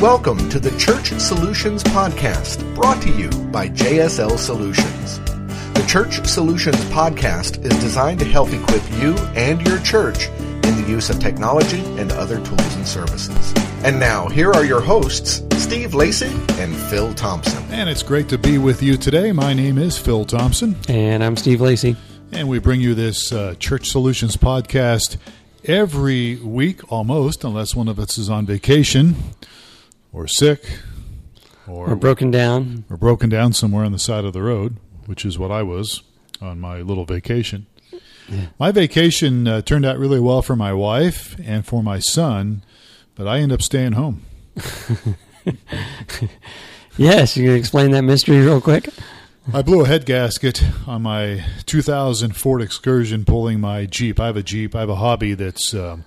Welcome to the Church Solutions Podcast, brought to you by JSL Solutions. The Church Solutions Podcast is designed to help equip you and your church in the use of technology and other tools and services. And now, here are your hosts, Steve Lacy and Phil Thompson. And it's great to be with you today. My name is Phil Thompson. And I'm Steve Lacy. And we bring you this uh, Church Solutions podcast every week, almost, unless one of us is on vacation or sick or, or broken down or broken down somewhere on the side of the road, which is what I was on my little vacation. Yeah. My vacation uh, turned out really well for my wife and for my son, but I ended up staying home. yes, you can explain that mystery real quick. I blew a head gasket on my 2000 Ford Excursion pulling my Jeep. I have a Jeep. I have a hobby that's um,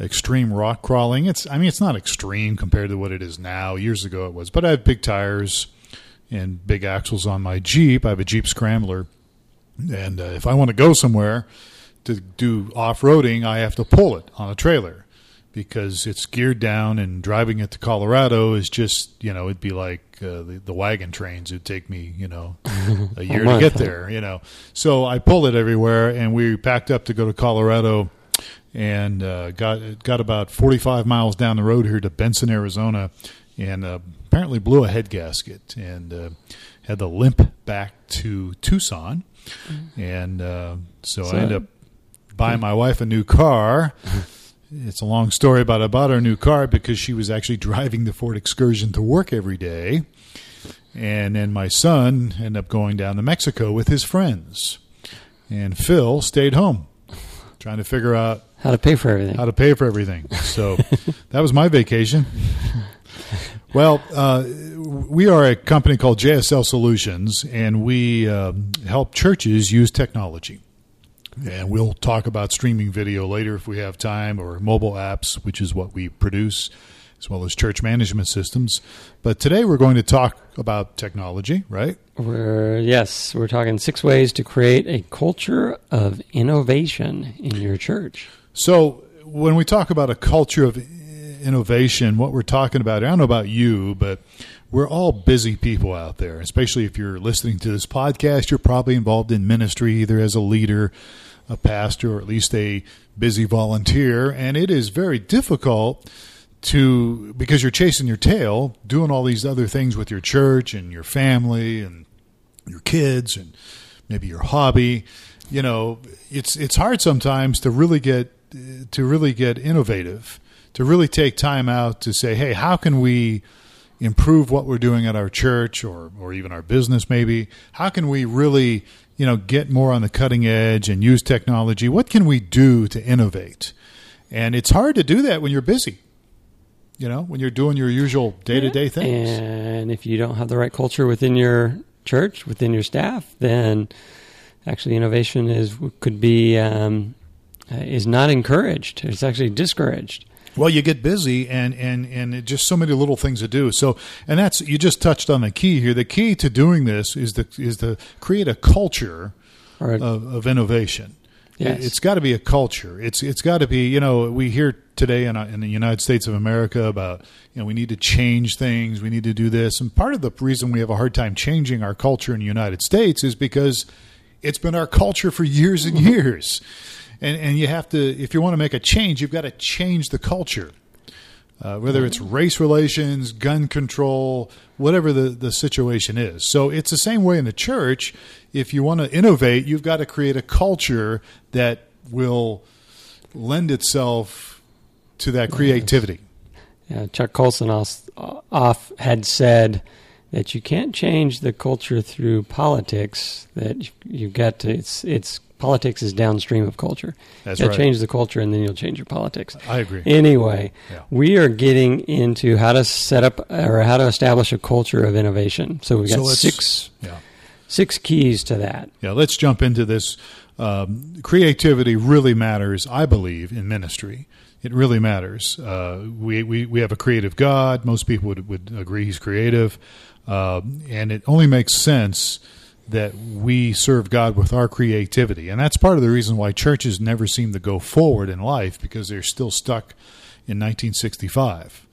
extreme rock crawling. It's I mean it's not extreme compared to what it is now. Years ago it was, but I have big tires and big axles on my Jeep. I have a Jeep Scrambler, and uh, if I want to go somewhere to do off roading, I have to pull it on a trailer because it's geared down and driving it to Colorado is just you know it'd be like uh, the, the, wagon trains would take me you know a year to get there you know so I pull it everywhere and we packed up to go to Colorado and uh, got got about 45 miles down the road here to Benson, Arizona, and uh, apparently blew a head gasket and uh, had to limp back to Tucson, mm-hmm. and uh, so, so, I ended up buying my wife a new car. it's a long story, but I bought her a new car because she was actually driving the Ford Excursion to work every day. And then my son ended up going down to Mexico with his friends. And Phil stayed home trying to figure out how to pay for everything. How to pay for everything. So that was my vacation. Well, uh, we are a company called JSL Solutions, and we uh, help churches use technology. And we'll talk about streaming video later if we have time, or mobile apps, which is what we produce, as well as church management systems. But today we're going to talk about technology, right? We're yes, we're talking six ways to create a culture of innovation in your church. So when we talk about a culture of innovation, what we're talking about, I don't know about you, but we're all busy people out there, especially if you're listening to this podcast, you're probably involved in ministry either as a leader, a pastor, or at least a busy volunteer, and it is very difficult to because you're chasing your tail, doing all these other things with your church and your family and your kids and maybe your hobby. You know, it's it's hard sometimes to really get to really get innovative, to really take time out to say, hey, how can we improve what we're doing at our church or, or even our business maybe? How can we really, you know, get more on the cutting edge and use technology? What can we do to innovate? And it's hard to do that when you're busy. You know, when you're doing your usual day to day things. And if you don't have the right culture within your church, within your staff, then actually innovation is could be um, uh, is not encouraged. It's actually discouraged. Well, you get busy, and and and just so many little things to do. So, and that's you just touched on the key here. The key to doing this is to is to create a culture of, of innovation. Yes. It's got to be a culture. It's it's got to be. You know, we hear today in, uh, in the United States of America about you know we need to change things. We need to do this, and part of the reason we have a hard time changing our culture in the United States is because it's been our culture for years and years and and you have to if you want to make a change, you've got to change the culture. Uh, whether it's race relations, gun control, whatever the, the situation is. So it's the same way in the church. If you want to innovate, you've got to create a culture that will lend itself to that creativity. Yeah, Chuck Colson off, off had said that you can't change the culture through politics. That you've got to it's it's politics is downstream of culture. That's you right. Change the culture, and then you'll change your politics. I agree. Anyway, yeah. we are getting into how to set up or how to establish a culture of innovation. So we've got so six yeah. six keys to that. Yeah, let's jump into this. Um, creativity really matters, I believe, in ministry. It really matters. Uh, we, we we have a creative God. Most people would would agree He's creative, uh, and it only makes sense that we serve God with our creativity. And that's part of the reason why churches never seem to go forward in life because they're still stuck in 1965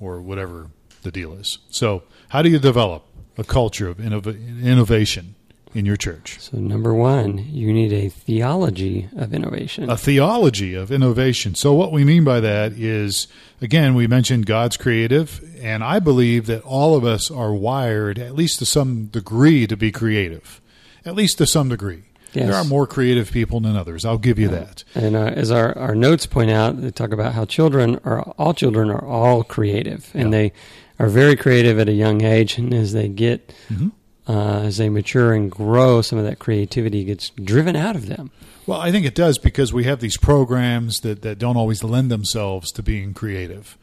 or whatever the deal is. So, how do you develop a culture of innov- innovation in your church? So, number one, you need a theology of innovation. A theology of innovation. So, what we mean by that is, again, we mentioned God's creative, and I believe that all of us are wired, at least to some degree, to be creative. At least to some degree. Yes. There are more creative people than others. I'll give you that. And uh, as our, our notes point out, they talk about how children are all children are all creative, and Yeah. they are very creative at a young age. And as they get, Mhm. Uh, as they mature and grow, some of that creativity gets driven out of them. Well, I think it does because we have these programs that, that don't always lend themselves to being creative.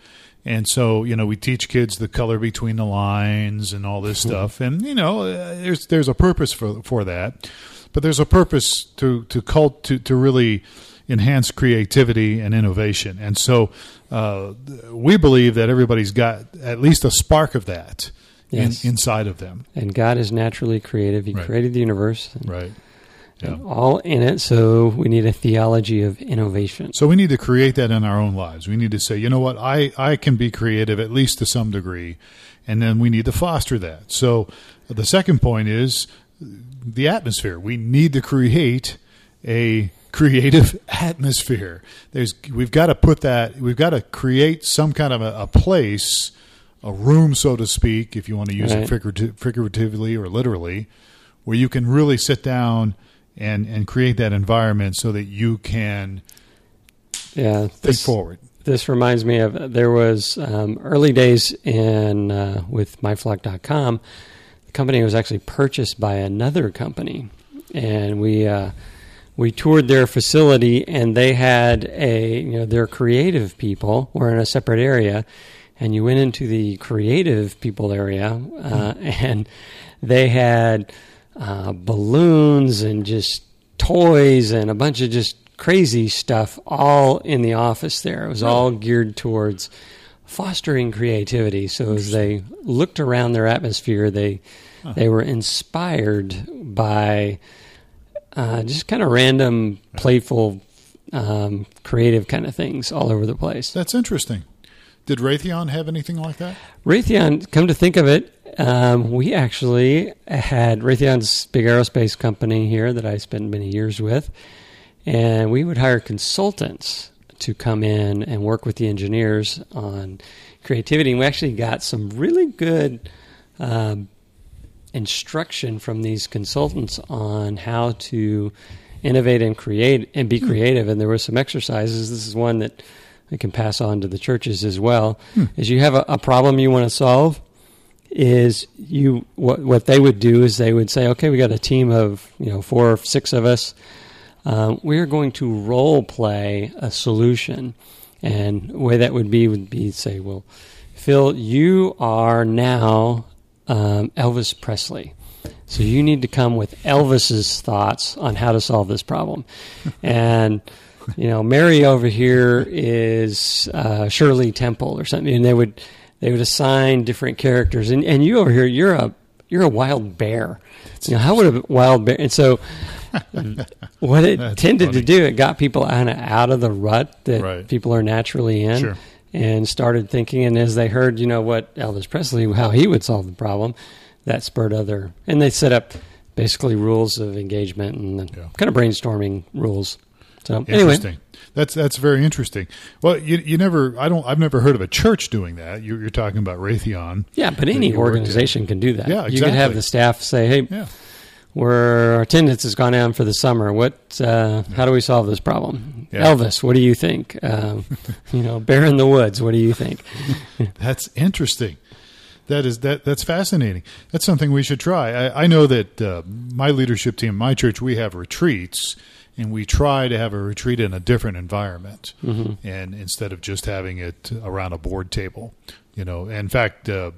And so, you know, we teach kids the color between the lines and all this stuff. And, you know, uh, there's there's a purpose for for that. But there's a purpose to to cult to, to really enhance creativity and innovation. And so uh, we believe that everybody's got at least a spark of that Yes. in, inside of them. And God is naturally creative. He Right. created the universe, and, Right. Yeah. and all in it. So we need a theology of innovation. So we need to create that in our own lives. We need to say, you know what, I, I can be creative at least to some degree, and then we need to foster that. So the second point is the atmosphere. We need to create a creative atmosphere. There's we've got to put that we've got to create some kind of a, a place, a room, so to speak, if you want to use Right. it figurative, figuratively or literally, where you can really sit down and and create that environment so that you can Yeah, think this, forward. this reminds me of there was um, early days in uh, with myflock.com. The company was actually purchased by another company, and we uh, we toured their facility, and they had a you know their creative people were in a separate area, and you went into the creative people area, uh, and they had uh, balloons and just toys and a bunch of just crazy stuff all in the office there. It was all geared towards fostering creativity. So as they looked around their atmosphere, they they were inspired by uh, just kind of random, playful, um, creative kind of things all over the place. That's interesting. Did Raytheon have anything like that? Raytheon, come to think of it, um, we actually had Raytheon's big aerospace company here that I spent many years with, and we would hire consultants to come in and work with the engineers on creativity. And we actually got some really good um, instruction from these consultants on how to innovate and create and be creative. And there were some exercises. This is one that I can pass on to the churches as well. Is you have a, a problem you want to solve, is you what what they would do is they would say, okay, we got a team of you know four or six of us. Um, we're going to role play a solution, and the way that would be would be say, well, Phil, you are now um, Elvis Presley. So you need to come with Elvis's thoughts on how to solve this problem. and you know, Mary over here is uh, Shirley Temple or something, and they would they would assign different characters, and, and you over here, you're a you're a wild bear. You know, how would a wild bear? And so, what it That's tended funny. to do, it got people kind of out of the rut that Right. people are naturally in, Sure. and started thinking. And as they heard, you know, what Elvis Presley, how he would solve the problem, that spurred other, and they set up basically rules of engagement and Yeah. kind of brainstorming rules. So anyway, Interesting. That's that's very interesting. Well, you you never I don't I've never heard of a church doing that. You're, you're talking about Raytheon. yeah, but any you worked in. organization can do that. Yeah, exactly. You could have the staff say, "Hey, Yeah. Where our attendance has gone down for the summer. What? Uh, How do we solve this problem? Yeah. Elvis, what do you think? Um, you know, Bear in the Woods. What do you think? That's interesting. That is that that's fascinating. That's something we should try. I, I know that uh, my leadership team, my church, we have retreats, and we try to have a retreat in a different environment, and instead of just having it around a board table, you know. In fact, uh,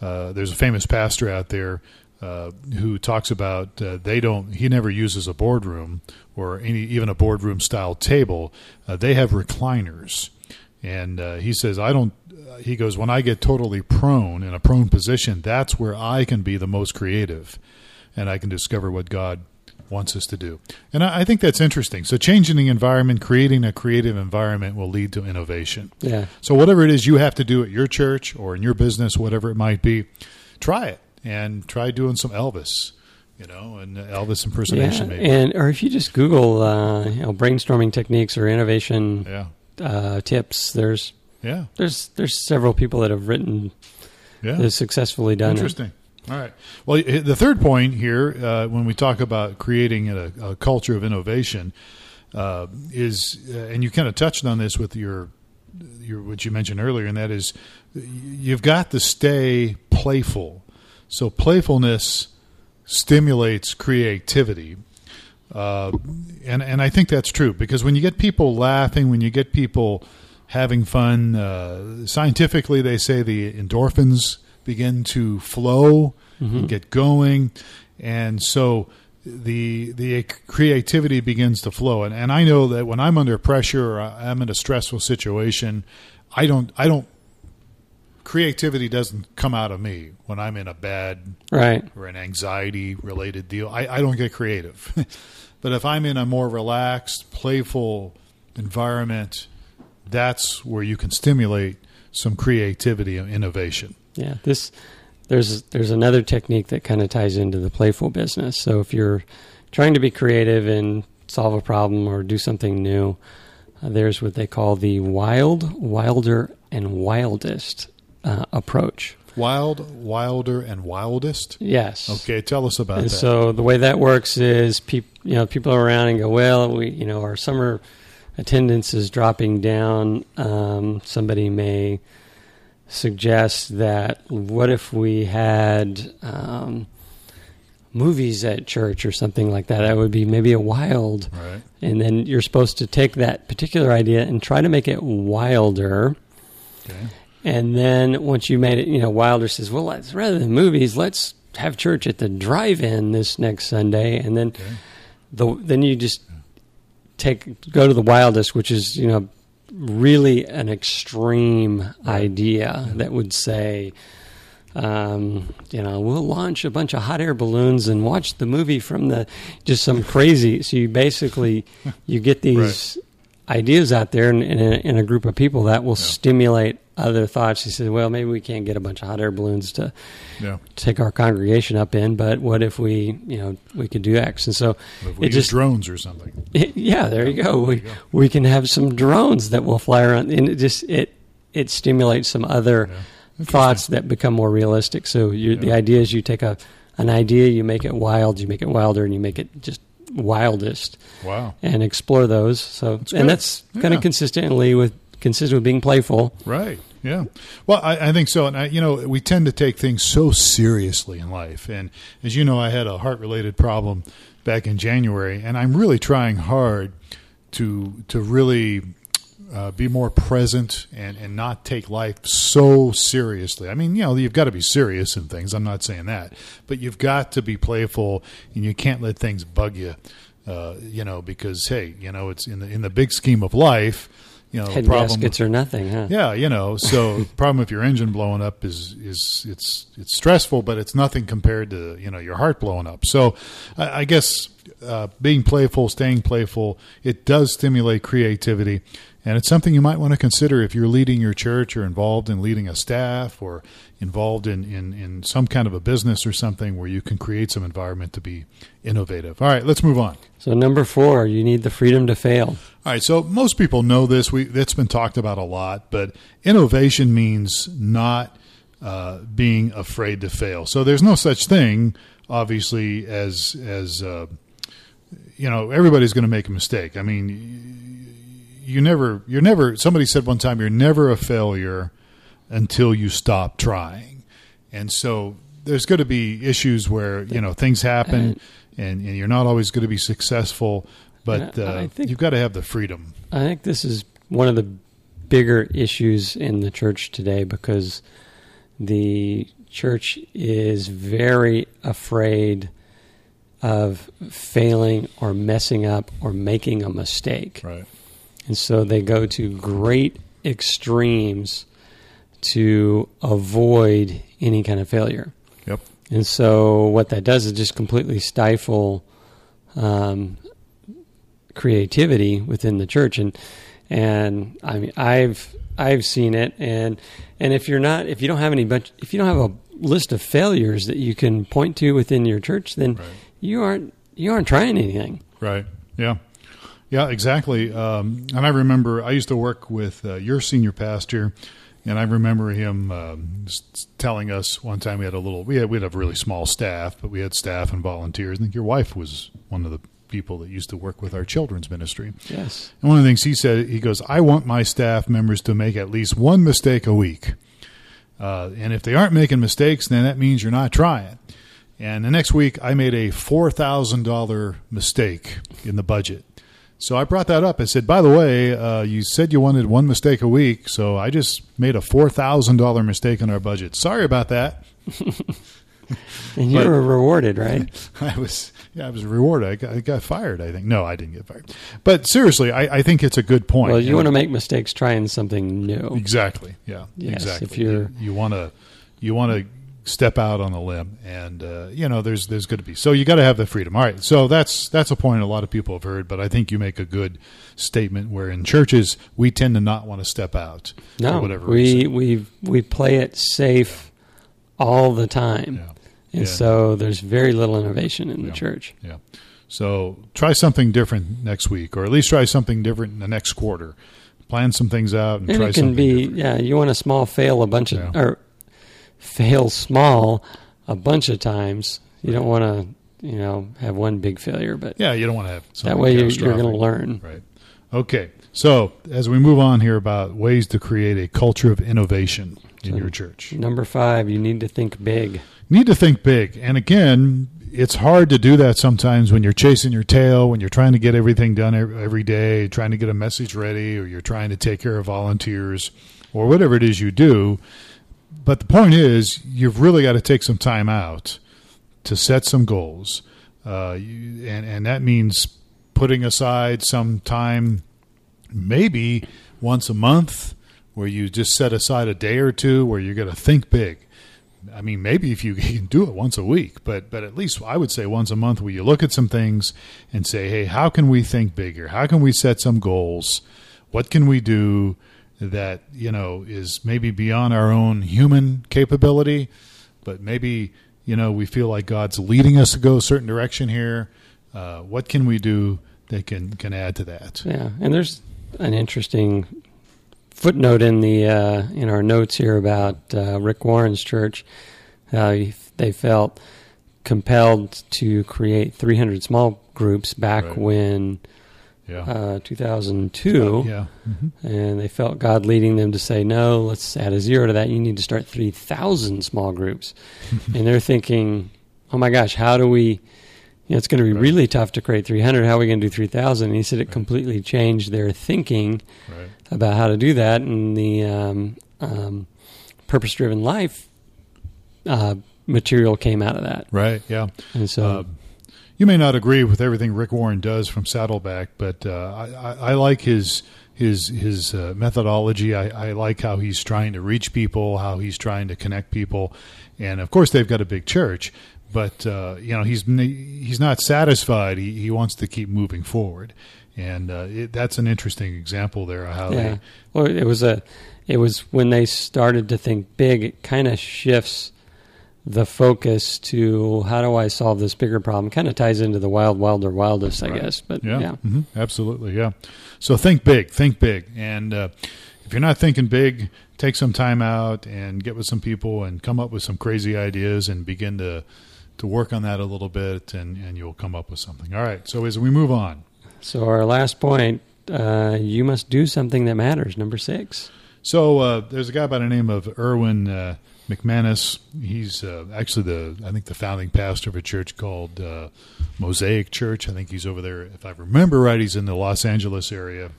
uh, there's a famous pastor out there uh, who talks about uh, they don't. He never uses a boardroom or any even a boardroom style table. Uh, they have recliners, and uh, he says I don't. Uh, he goes when I get totally prone in a prone position, that's where I can be the most creative, and I can discover what God wants us to do. And I, I think that's interesting. So, changing the environment, creating a creative environment will lead to innovation. Yeah. So, whatever it is you have to do at your church or in your business, whatever it might be, try it and try doing some Elvis. You know, and Elvis impersonation, yeah, maybe. and or if you just Google, uh, you know, brainstorming techniques or innovation yeah, uh, tips, there's yeah, there's there's several people that have written yeah. that have successfully done it. All right. Well, the third point here, uh, when we talk about creating a, a culture of innovation, uh, is, uh, and you kind of touched on this with your, your what you mentioned earlier, and that is, you've got to stay playful. So playfulness stimulates creativity. Uh, and and I think that's true because when you get people laughing, when you get people having fun, uh, scientifically they say the endorphins begin to flow and mm-hmm. get going, and so the the creativity begins to flow. And and I know that when I'm under pressure or I'm in a stressful situation, I don't I don't creativity doesn't come out of me when I'm in a bad Right. or an anxiety related deal. I, I don't get creative. but if I'm in a more relaxed, playful environment, that's where you can stimulate some creativity and innovation. Yeah. This there's there's another technique that kind of ties into the playful business. So if you're trying to be creative and solve a problem or do something new, uh, there's what they call the wild, wilder, and wildest uh, approach. Wild, wilder, and wildest. Yes. Okay, tell us about And that. so the way that works is peop, you know people are around and go, well, we you know our summer attendance is dropping down. Um, somebody may suggest that what if we had um, movies at church or something like that? That would be maybe a wild. right. And then you're supposed to take that particular idea and try to make it wilder. Okay. And then once you made it, you know, Wilder says, well, let's, rather than movies, let's have church at the drive-in this next Sunday. And then, Okay. the then you just take go to the wildest, which is you know really an extreme idea that would say. Um, you know, we'll launch a bunch of hot air balloons and watch the movie from the just some crazy. So you basically you get these ideas out there in, in, a, in a group of people that will stimulate other thoughts. He said, well, maybe we can't get a bunch of hot air balloons to Yeah. take our congregation up in, but what if we, you know, we could do X? And so it just, drones or something. yeah, there you go. We you go. we can have some drones that will fly around, and it just it it stimulates some other Yeah. thoughts that become more realistic. So you, the idea is you take a an idea, you make it wild, you make it wilder, and you make it just wildest, Wow. and explore those. So That's and that's kind of consistently with consistent with being playful. Right. Yeah. Well, I, I think so. And I, you know, we tend to take things so seriously in life. And as you know, I had a heart related problem back in January, and I'm really trying hard to to really uh, be more present and, and not take life so seriously. I mean, you know, you've got to be serious in things. I'm not saying that, but you've got to be playful, and you can't let things bug you. Uh, you know, because hey, you know, it's in the in the big scheme of life. You know, Head problem gaskets or nothing, huh? yeah, you know. So problem with your engine blowing up is is it's it's stressful, but it's nothing compared to you know your heart blowing up. So I, I guess uh, being playful, staying playful, it does stimulate creativity, and it's something you might want to consider if you're leading your church or involved in leading a staff or involved in, in, in some kind of a business or something where you can create some environment to be innovative. All right, let's move on. So number four, you need the freedom to fail. All right, so most people know this. We that's been talked about a lot, but innovation means not uh, being afraid to fail. So there's no such thing, obviously, as as uh, you know. Everybody's going to make a mistake. I mean, you never, you're never. Somebody said one time, you're never a failure until you stop trying, and so there's going to be issues where you know things happen, and, and you're not always going to be successful. But I- I uh, think- you've got to have the freedom. I think this is one of the bigger issues in the church today because the church is very afraid of failing or messing up or making a mistake. Right. And so they go to great extremes to avoid any kind of failure. Yep. And so what that does is just completely stifle um, creativity within the church, and and I mean I've I've seen it, and and if you're not if you don't have any bunch if you don't have a list of failures that you can point to within your church, then Right. you aren't you aren't trying anything. Right. Yeah. Yeah, exactly. Um, and I remember I used to work with uh, your senior pastor, and I remember him um, telling us one time we had a little we had we had a really small staff, but we had staff and volunteers. I think your wife was one of the people that used to work with our children's ministry. Yes. And one of the things he said, he goes, "I want my staff members to make at least one mistake a week, uh, and if they aren't making mistakes, then that means you're not trying." And the next week, I made a four thousand dollar mistake in the budget. So I brought that up. I said, "By the way, uh, you said you wanted one mistake a week, so I just made a four thousand dollar mistake in our budget. Sorry about that." And you But- were rewarded, right? I was, yeah, I was rewarded. I got, I got fired. I think. No, I didn't get fired. But seriously, I, I think it's a good point. Well, you And- want to make mistakes trying something new. Exactly. Yeah. Yes, exactly. if you're- you want to you want to step out on a limb, and uh, you know there's there's going to be so you got to have the freedom. All right. So that's that's a point a lot of people have heard, but I think you make a good statement where in churches we tend to not want to step out for No, whatever we reason. we we play it safe all the time, Yeah. and Yeah. so there's very little innovation in Yeah. the church. Yeah. So try something different next week, or at least try something different in the next quarter. Plan some things out and, And try it can something be different. yeah, you want a small fail a bunch of or fail small a bunch of times. You don't want to you know have one big failure, but Yeah, you don't want to have that way you're, you're going to learn. Right. Okay. So as we move on here about ways to create a culture of innovation in So- your church, Number five, you need to think big. need to think big. And again, it's hard to do that sometimes when you're chasing your tail, when you're trying to get everything done every day, trying to get a message ready, or you're trying to take care of volunteers, or whatever it is you do. But the point is, you've really got to take some time out to set some goals, uh, you, and and that means putting aside some time, maybe once a month, where you just set aside a day or two where you're going to think big. I mean, maybe if you can do it once a week, but but at least I would say once a month, where you look at some things and say, hey, how can we think bigger? How can we set some goals? What can we do that you know is maybe beyond our own human capability, but maybe you know we feel like God's leading us to go a certain direction here. Uh, what can we do that can can add to that? Yeah, and there's an interesting footnote in the uh, in our notes here about uh, Rick Warren's church. Uh, they felt compelled to create 300 small groups back Right. when Yeah, uh, 2002, yeah, hmm and they felt God leading them to say, "No, let's add a zero to that. You need to start 3,000 small groups." and they're thinking, "Oh my gosh, how do we?" You know, it's going to be Right. really tough to create 300. How are we going to do 3,000? And he said it completely changed their thinking right, about how to do that, and the um, um, purpose-driven life uh, material came out of that. right, yeah. And so, Uh, you may not agree with everything Rick Warren does from Saddleback, but uh, I, I, like his his his uh, methodology. I, I like how he's trying to reach people, how he's trying to connect people, and of course they've got a big church. But uh, you know he's he's not satisfied. He he wants to keep moving forward, and uh, it, that's an interesting example there of how yeah. they Well, it was a, it was when they started to think big. It kind of shifts the focus to how do I solve this bigger problem. Kind of ties into the wild, wilder, wildest, I Right. guess. But Yeah, yeah, hmm absolutely. Yeah. So think big, think big, and uh, if you're not thinking big, take some time out and get with some people and come up with some crazy ideas and begin to to work on that a little bit, and and you'll come up with something. All right. So as we move on, So our last point, uh, you must do something that matters. Number six. so uh, there's a guy by the name of Erwin uh, McManus. He's uh, actually the I think the founding pastor of a church called uh, Mosaic Church. I think he's over there. If I remember right, he's in the Los Angeles area.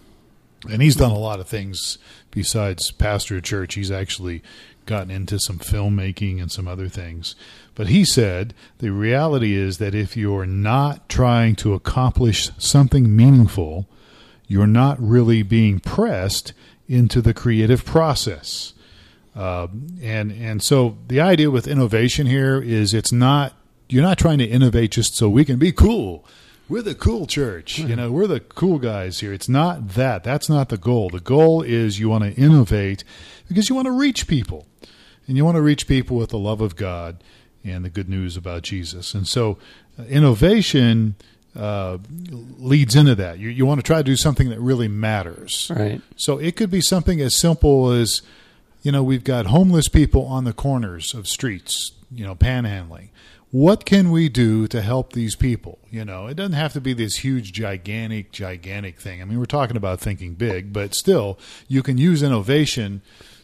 and he's done a lot of things besides pastor a church. He's actually gotten into some filmmaking and some other things. But he said the reality is that if you're not trying to accomplish something meaningful, you're not really being pressed into the creative process. Uh, and and so the idea with innovation here is it's not you're not trying to innovate just so we can be cool. we're the cool church. You know, we're the cool guys here. It's not that. That's not the goal. The goal is you want to innovate because you want to reach people. And you want to reach people with the love of God and the good news about Jesus. And so, uh, innovation uh, leads into that. You, you want to try to do something that really matters. Right. So, it could be something as simple as, you know, we've got homeless people on the corners of streets, you know, panhandling. What can we do to help these people? You know, it doesn't have to be this huge, gigantic, gigantic thing. I mean, we're talking about thinking big, but still, you can use innovation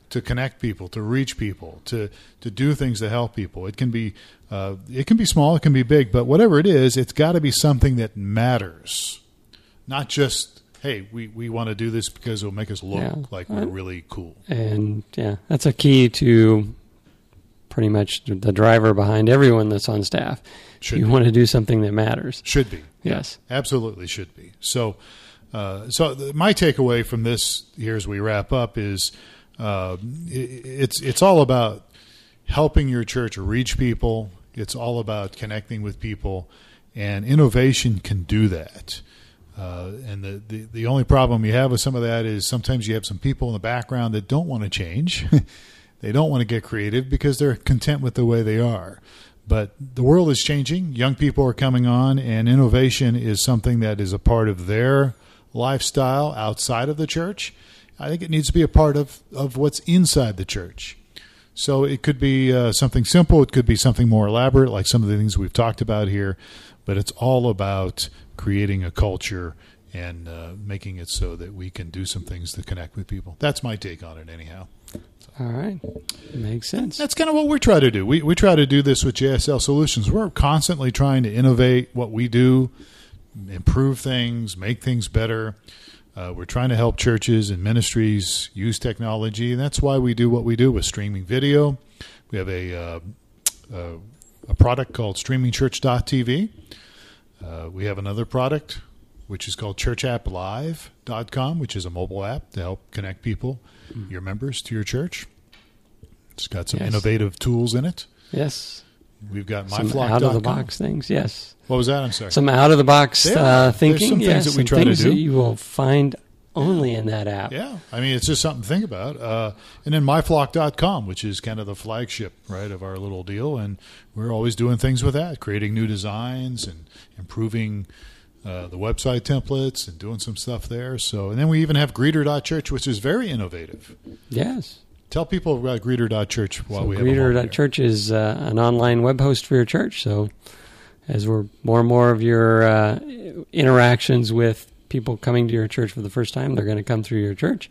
to connect people, to reach people, to to do things to help people. It can be uh, it can be small, it can be big, but whatever it is, it's got to be something that matters, not just hey, we, we want to do this because it'll make us look Yeah. like we're really cool. And yeah, that's a key to pretty much the driver behind everyone that's on staff. Should you be. want to do something that matters. Should be. Yes. Absolutely should be. So, uh, so th- my takeaway from this here as we wrap up is uh, i it's it's all about helping your church reach people. It's all about connecting with people, and innovation can do that. Uh, and the, the the only problem you have with some of that is sometimes you have some people in the background that don't want to change. they don't want to get creative because they're content with the way they are. But the world is changing. Young people are coming on, and innovation is something that is a part of their lifestyle outside of the church. I think it needs to be a part of, of what's inside the church. So it could be uh, something simple, it could be something more elaborate, like some of the things we've talked about here, but it's all about creating a culture and uh, making it so that we can do some things to connect with people. That's my take on it, anyhow. All right. Makes sense. That's kind of what we try to do. We, we try to do this with JSL Solutions. We're constantly trying to innovate what we do, improve things, make things better. Uh, we're trying to help churches and ministries use technology, and that's why we do what we do with streaming video. We have a uh, uh, a product called StreamingChurch.tv. Uh, we have another product which is called ChurchAppLive.com, which is a mobile app to help connect people, your members, to your church. It's got some Yes. innovative tools in it. Yes. We've got Some myflock.com. out of the box things. Yes. What was that? I'm sorry. Some out of the box uh, There's thinking. some things yes, that we try to do. you will find only in that app. Yeah, I mean, it's just something to think about. Uh, and then myflock.com, which is kind of the flagship, right, of our little deal. And we're always doing things with that, creating new designs and improving uh, the website templates and doing some stuff there. So, and then we even have greeter.church, which is very innovative. Yes. Tell people about greeter.church while so we have them on. Greeter.church is uh, an online web host for your church. So as we're more and more of your uh, interactions with people coming to your church for the first time, they're going to come through your church.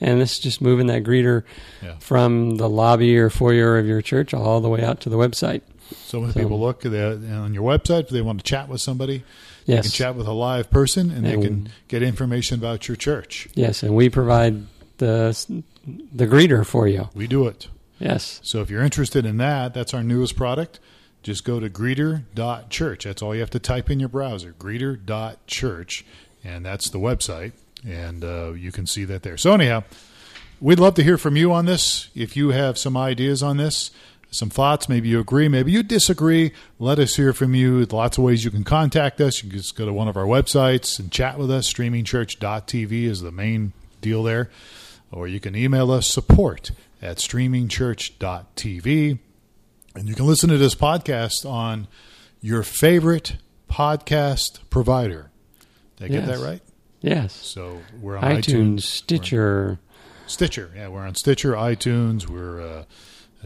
And this is just moving that greeter Yeah. from the lobby or foyer of your church all the way out to the website. So when So- people look at the, on your website, if they want to chat with somebody, they Yes. can chat with a live person and they can get information about your church. Yes, and we provide the the greeter for you. We do it. Yes. So if you're interested in that, that's our newest product. Just go to greeter.church. That's all you have to type in your browser, greeter.church, and that's the website. And uh, you can see that there. So, anyhow, we'd love to hear from you on this. If you have some ideas on this, some thoughts, maybe you agree, maybe you disagree, let us hear from you. Lots of ways you can contact us. You can just go to one of our websites and chat with us. Streamingchurch.tv is the main deal there. Or you can email us support at streamingchurch.tv. And you can listen to this podcast on your favorite podcast provider. Did I get Yes. that right? Yes. So we're on iTunes, iTunes, Stitcher. Stitcher. Yeah, we're on Stitcher, iTunes. We're uh,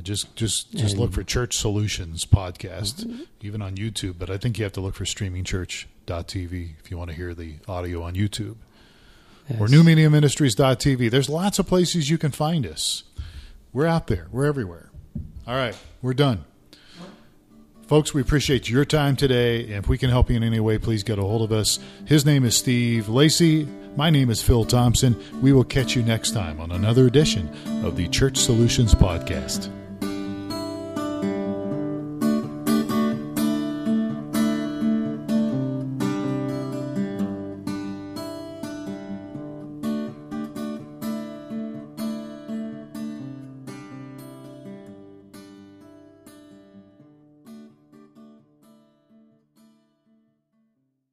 just just just look for Church Solutions podcast, Mm-hmm. even on YouTube. But I think you have to look for streamingchurch.tv if you want to hear the audio on YouTube or Yes. newmediaministries.tv. There's lots of places you can find us. We're out there. We're everywhere. All right, we're done. Folks, we appreciate your time today. If we can help you in any way, please get a hold of us. His name is Steve Lacy. My name is Phil Thompson. We will catch you next time on another edition of the Church Solutions Podcast.